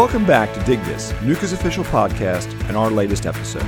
Welcome back to Dig This, NUCA's official podcast, and our latest episode.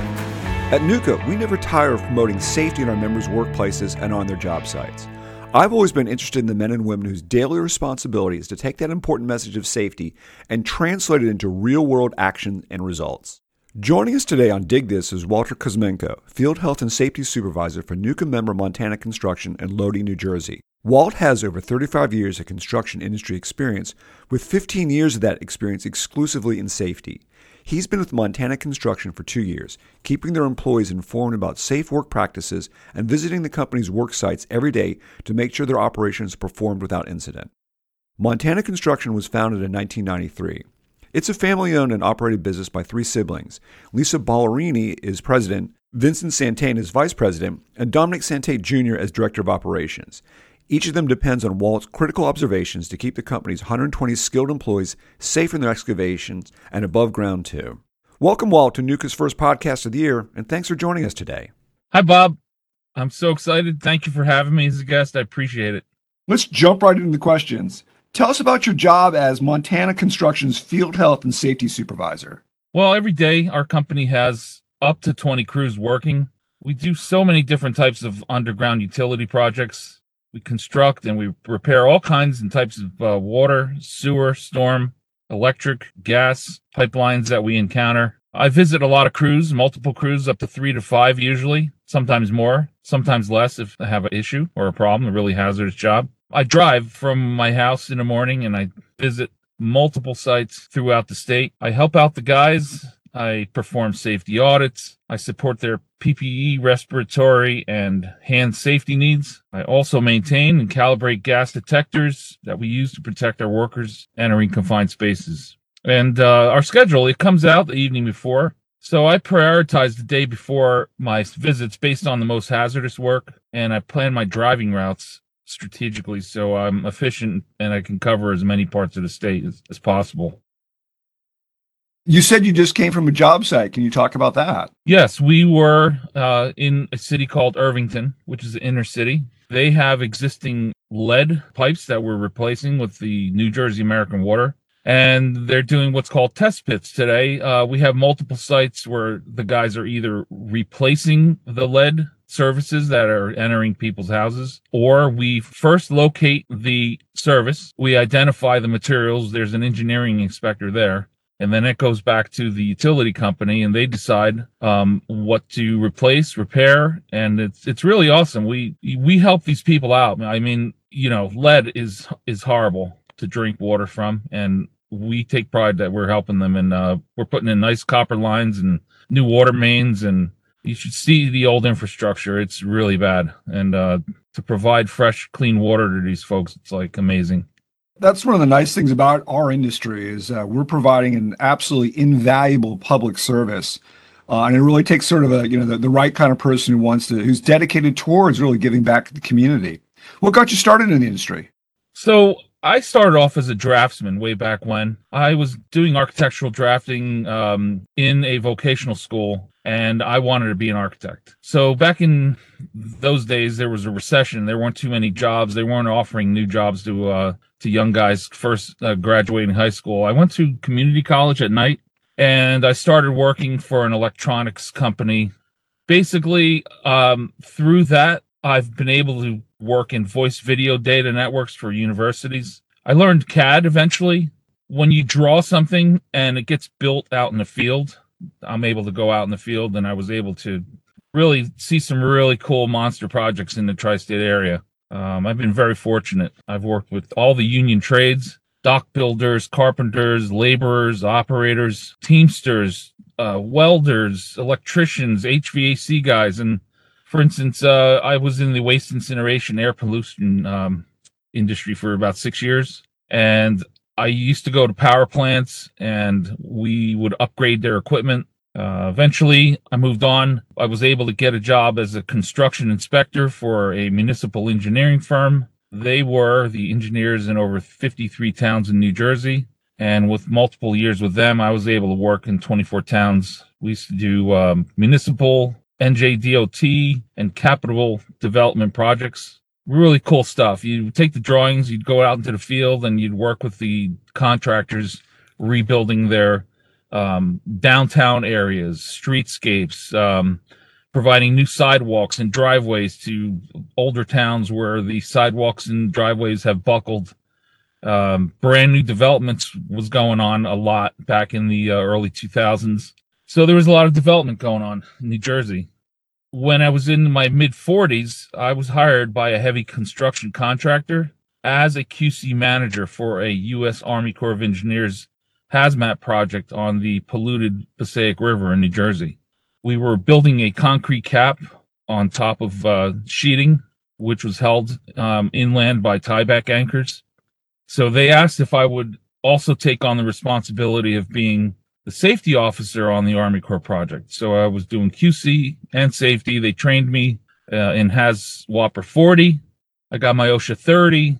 At NUCA, we never tire of promoting safety in our members' workplaces and on their job sites. I've always been interested in the men and women whose daily responsibility is to take that important message of safety and translate it into real world action and results. Joining us today on Dig This is Walter Kusmenko, Field Health and Safety Supervisor for NUCA member Montana Construction in Lodi, New Jersey. Walt has over 35 years of construction industry experience, with 15 years of that experience exclusively in safety. He's been with Montana Construction for two years, keeping their employees informed about safe work practices and visiting the company's work sites every day to make sure their operations performed without incident. Montana Construction was founded in 1993. It's a family owned and operated business by three siblings. Lisa Ballerini is president, Vincent Santain is vice president, and Dominic Santain Jr. as director of operations. Each of them depends on Walt's critical observations to keep the company's 120 skilled employees safe in their excavations and above ground, too. Welcome, Walt, to NUCA's first podcast of the year, and thanks for joining us today. Hi, Bob. I'm so excited. Thank you for having me as a guest. I appreciate it. Let's jump right into the questions. Tell us about your job as Montana Construction's Field Health and Safety Supervisor. Well, every day our company has up to 20 crews working. We do so many different types of underground utility projects we construct and we repair all kinds and types of uh, water, sewer, storm, electric, gas pipelines that we encounter. I visit a lot of crews, multiple crews, up to three to five usually, sometimes more, sometimes less if I have an issue or a problem, a really hazardous job. I drive from my house in the morning and I visit multiple sites throughout the state. I help out the guys I perform safety audits. I support their PPE, respiratory, and hand safety needs. I also maintain and calibrate gas detectors that we use to protect our workers entering confined spaces. And uh, our schedule, it comes out the evening before. So I prioritize the day before my visits based on the most hazardous work, and I plan my driving routes strategically so I'm efficient and I can cover as many parts of the state as, as possible. You said you just came from a job site. Can you talk about that? Yes, we were uh, in a city called Irvington, which is the inner city. They have existing lead pipes that we're replacing with the New Jersey American Water. And they're doing what's called test pits today. Uh, we have multiple sites where the guys are either replacing the lead services that are entering people's houses, or we first locate the service. We identify the materials. There's an engineering inspector there and then it goes back to the utility company and they decide um, what to replace repair. And it's it's really awesome. We we help these people out. I mean you know lead is is horrible to drink water from. And we take pride that we're helping them and uh, we're putting in nice copper lines and new water mains. And you should see the old infrastructure. It's really bad. And uh, to provide fresh clean water to these folks it's like amazing that's one of the nice things about our industry is uh, we're providing an absolutely invaluable public service. Uh, and it really takes sort of a you know the, the right kind of person who wants to who's dedicated towards really giving back to the community. What got you started in the industry? So I started off as a draftsman way back when. I was doing architectural drafting um, in a vocational school, and I wanted to be an architect. So back in those days, there was a recession. There weren't too many jobs. They weren't offering new jobs to uh, to young guys first uh, graduating high school. I went to community college at night and I started working for an electronics company. Basically, um, through that, I've been able to work in voice video data networks for universities. I learned CAD eventually. When you draw something and it gets built out in the field, I'm able to go out in the field and I was able to really see some really cool monster projects in the tri state area. Um, I've been very fortunate. I've worked with all the union trades, dock builders, carpenters, laborers, operators, teamsters, uh, welders, electricians, HVAC guys. And for instance, uh, I was in the waste incineration air pollution um, industry for about six years. And I used to go to power plants and we would upgrade their equipment uh, eventually, I moved on. I was able to get a job as a construction inspector for a municipal engineering firm. They were the engineers in over 53 towns in New Jersey. And with multiple years with them, I was able to work in 24 towns. We used to do um, municipal, NJDOT, and capital development projects. Really cool stuff. You take the drawings, you'd go out into the field, and you'd work with the contractors rebuilding their um, downtown areas, streetscapes, um, providing new sidewalks and driveways to older towns where the sidewalks and driveways have buckled. Um, brand new developments was going on a lot back in the uh, early 2000s. So there was a lot of development going on in New Jersey. When I was in my mid 40s, I was hired by a heavy construction contractor as a QC manager for a U.S. Army Corps of Engineers hazmat project on the polluted Passaic River in New Jersey we were building a concrete cap on top of uh, sheeting, which was held um, inland by tieback anchors. So they asked if I would also take on the responsibility of being the safety officer on the Army Corps project. So I was doing QC and safety. They trained me uh, in HAZWOPER 40. I got my OSHA 30.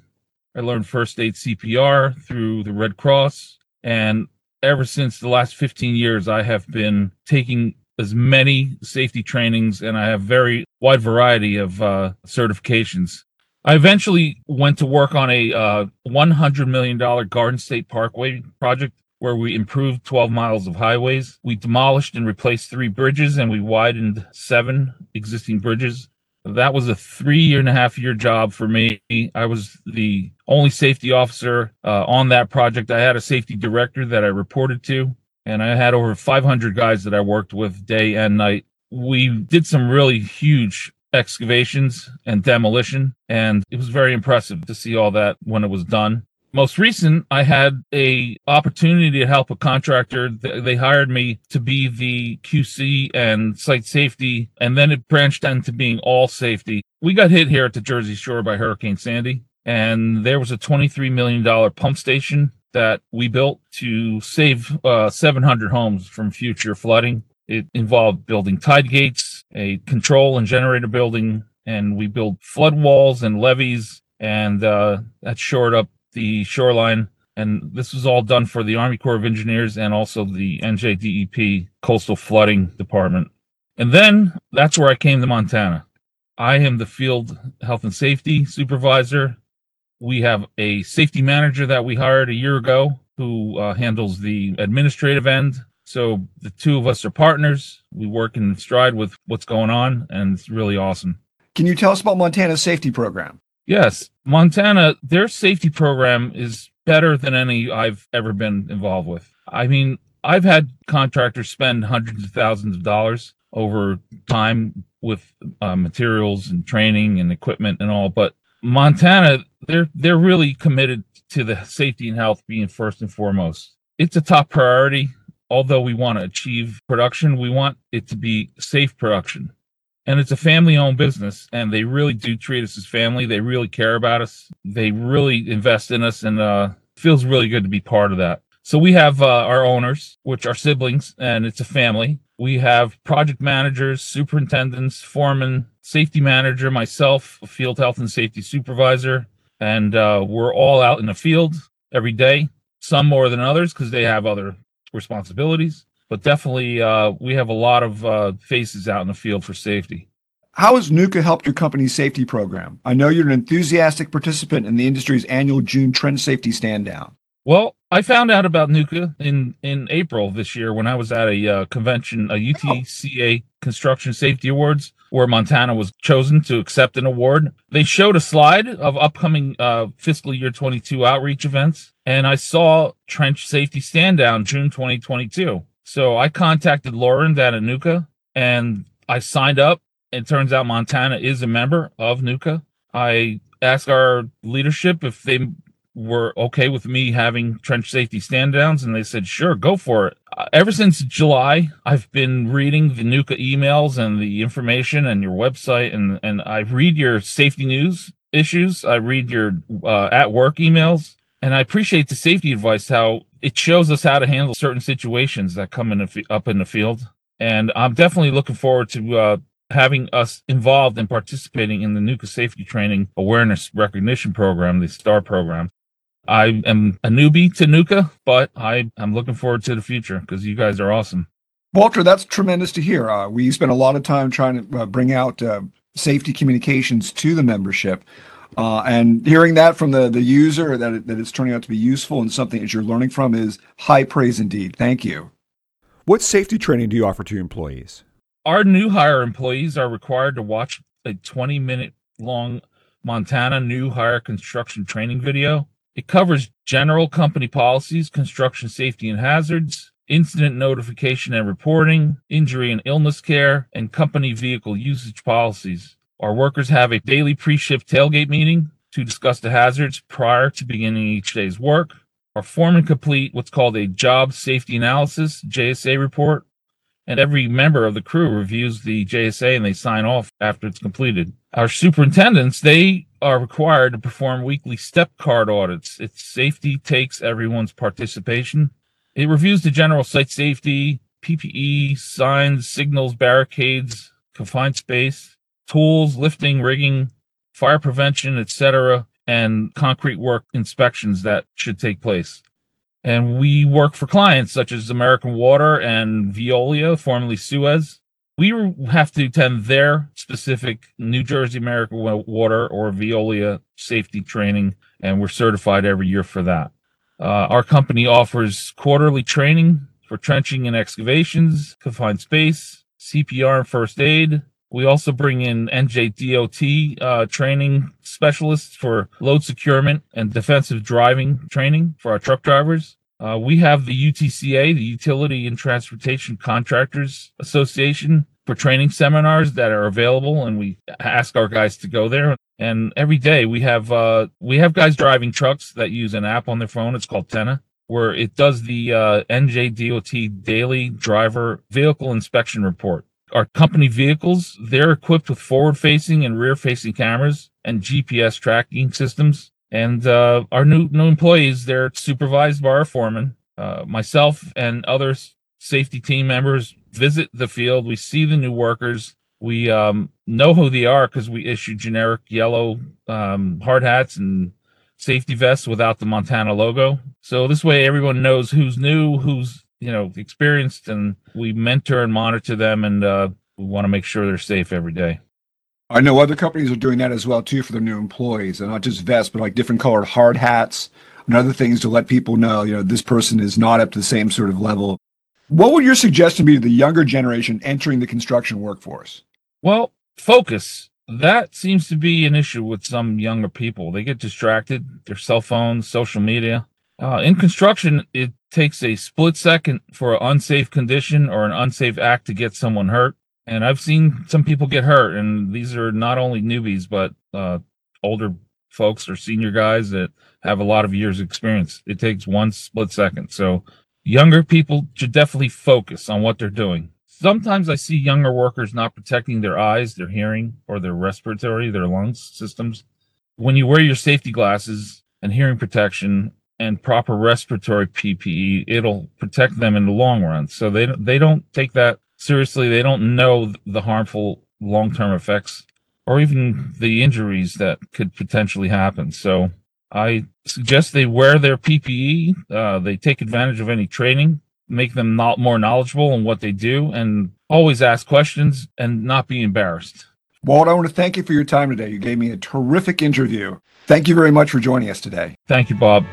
I learned first aid CPR through the Red Cross. And ever since the last 15 years, I have been taking as many safety trainings and I have very wide variety of uh, certifications. I eventually went to work on a uh, $100 million Garden State Parkway project where we improved 12 miles of highways. We demolished and replaced three bridges and we widened seven existing bridges. That was a three year and a half year job for me. I was the only safety officer uh, on that project. I had a safety director that I reported to and I had over 500 guys that I worked with day and night. We did some really huge excavations and demolition, and it was very impressive to see all that when it was done. Most recent, I had a opportunity to help a contractor. They hired me to be the QC and site safety, and then it branched into being all safety. We got hit here at the Jersey Shore by Hurricane Sandy, and there was a $23 million pump station that we built to save uh, 700 homes from future flooding. It involved building tide gates, a control and generator building, and we built flood walls and levees, and uh, that shored up the shoreline. And this was all done for the Army Corps of Engineers and also the NJDEP Coastal Flooding Department. And then that's where I came to Montana. I am the field health and safety supervisor we have a safety manager that we hired a year ago who uh, handles the administrative end. So the two of us are partners. We work in stride with what's going on, and it's really awesome. Can you tell us about Montana's safety program? Yes, Montana, their safety program is better than any I've ever been involved with. I mean, I've had contractors spend hundreds of thousands of dollars over time with uh, materials and training and equipment and all, but Montana, they're they're really committed to the safety and health being first and foremost. It's a top priority. Although we want to achieve production, we want it to be safe production. And it's a family owned business, and they really do treat us as family. They really care about us. They really invest in us, and uh, feels really good to be part of that. So we have uh, our owners, which are siblings, and it's a family. We have project managers, superintendents, foreman, safety manager, myself, field health and safety supervisor, and uh, we're all out in the field every day. Some more than others because they have other responsibilities, but definitely uh, we have a lot of uh, faces out in the field for safety. How has NUCA helped your company's safety program? I know you're an enthusiastic participant in the industry's annual June Trench Safety Stand Down. Well, I found out about NUCA in in April this year when I was at a uh, convention, a UTCA Construction Safety Awards, where Montana was chosen to accept an award. They showed a slide of upcoming uh, fiscal year 22 outreach events, and I saw Trench Safety Stand Down June 2022. So I contacted Lauren at NUCA and I signed up. It turns out Montana is a member of NUCA. I asked our leadership if they were okay with me having trench safety stand downs and they said sure go for it. Uh, ever since july i've been reading the NUCA emails and the information and your website and and i read your safety news issues. I read your uh, at work emails and i appreciate the safety advice how it shows us how to handle certain situations that come in up in the field. And i'm definitely looking forward to uh, having us involved and participating in the NUCA safety training awareness recognition program, the STAR program. I am a newbie to NUCA, but I am looking forward to the future because you guys are awesome. Walter, that's tremendous to hear. Uh, we spent a lot of time trying to uh, bring out uh, safety communications to the membership. Uh, and hearing that from the, the user that, it, that it's turning out to be useful and something that you're learning from is high praise indeed. Thank you. What safety training do you offer to your employees? Our new hire employees are required to watch a 20 minute long Montana new hire construction training video. It covers general company policies, construction safety and hazards, incident notification and reporting, injury and illness care, and company vehicle usage policies. Our workers have a daily pre shift tailgate meeting to discuss the hazards prior to beginning each day's work. Our foreman complete what's called a job safety analysis, JSA report, and every member of the crew reviews the JSA and they sign off after it's completed. Our superintendents, they are required to perform weekly step card audits. Its safety takes everyone's participation. It reviews the general site safety, PPE, signs, signals, barricades, confined space, tools, lifting, rigging, fire prevention, etc., and concrete work inspections that should take place. And we work for clients such as American Water and Veolia, formerly Suez. We have to attend their specific New Jersey American Water or Veolia safety training, and we're certified every year for that. Uh, our company offers quarterly training for trenching and excavations, confined space, CPR and first aid. We also bring in NJDOT uh, training specialists for load securement and defensive driving training for our truck drivers. Uh, we have the UTCA, the Utility and Transportation Contractors Association, for training seminars that are available, and we ask our guys to go there. And every day we have uh, we have guys driving trucks that use an app on their phone. It's called Tenna, where it does the uh, NJDOT daily driver vehicle inspection report. Our company vehicles they're equipped with forward-facing and rear-facing cameras and GPS tracking systems. And uh, our new new employees they're supervised by our foreman. Uh, myself and other safety team members visit the field. We see the new workers we um, know who they are because we issue generic yellow um, hard hats and safety vests without the Montana logo. So this way, everyone knows who's new, who's you know experienced, and we mentor and monitor them, and uh, we want to make sure they're safe every day. I know other companies are doing that as well too for their new employees, and not just vests, but like different colored hard hats and other things to let people know, you know, this person is not up to the same sort of level. What would your suggestion be to the younger generation entering the construction workforce? Well, focus. That seems to be an issue with some younger people. They get distracted, their cell phones, social media. Uh, in construction, it takes a split second for an unsafe condition or an unsafe act to get someone hurt. And I've seen some people get hurt, and these are not only newbies, but uh, older folks or senior guys that have a lot of years' experience. It takes one split second. So, younger people should definitely focus on what they're doing. Sometimes I see younger workers not protecting their eyes, their hearing, or their respiratory, their lungs systems. When you wear your safety glasses and hearing protection and proper respiratory PPE, it'll protect them in the long run. So they they don't take that seriously. They don't know the harmful long-term effects or even the injuries that could potentially happen. So I suggest they wear their PPE. Uh, they take advantage of any training make them not more knowledgeable in what they do and always ask questions and not be embarrassed. Walt, I want to thank you for your time today. You gave me a terrific interview. Thank you very much for joining us today. Thank you, Bob.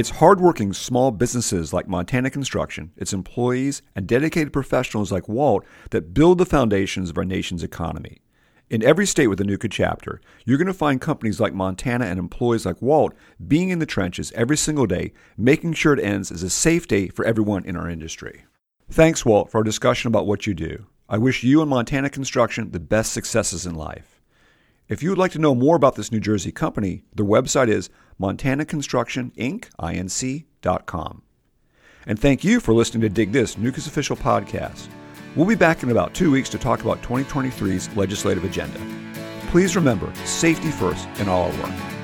It's hardworking small businesses like Montana Construction, its employees, and dedicated professionals like Walt that build the foundations of our nation's economy. In every state with a NUCA chapter, you're going to find companies like Montana and employees like Walt being in the trenches every single day, making sure it ends as a safe day for everyone in our industry. Thanks, Walt, for our discussion about what you do. I wish you and Montana Construction the best successes in life. If you would like to know more about this New Jersey company, their website is montanaconstructioninc.com. And thank you for listening to Dig This, NUCA's official podcast. We'll be back in about two weeks to talk about 2023's legislative agenda. Please remember safety first in all our work.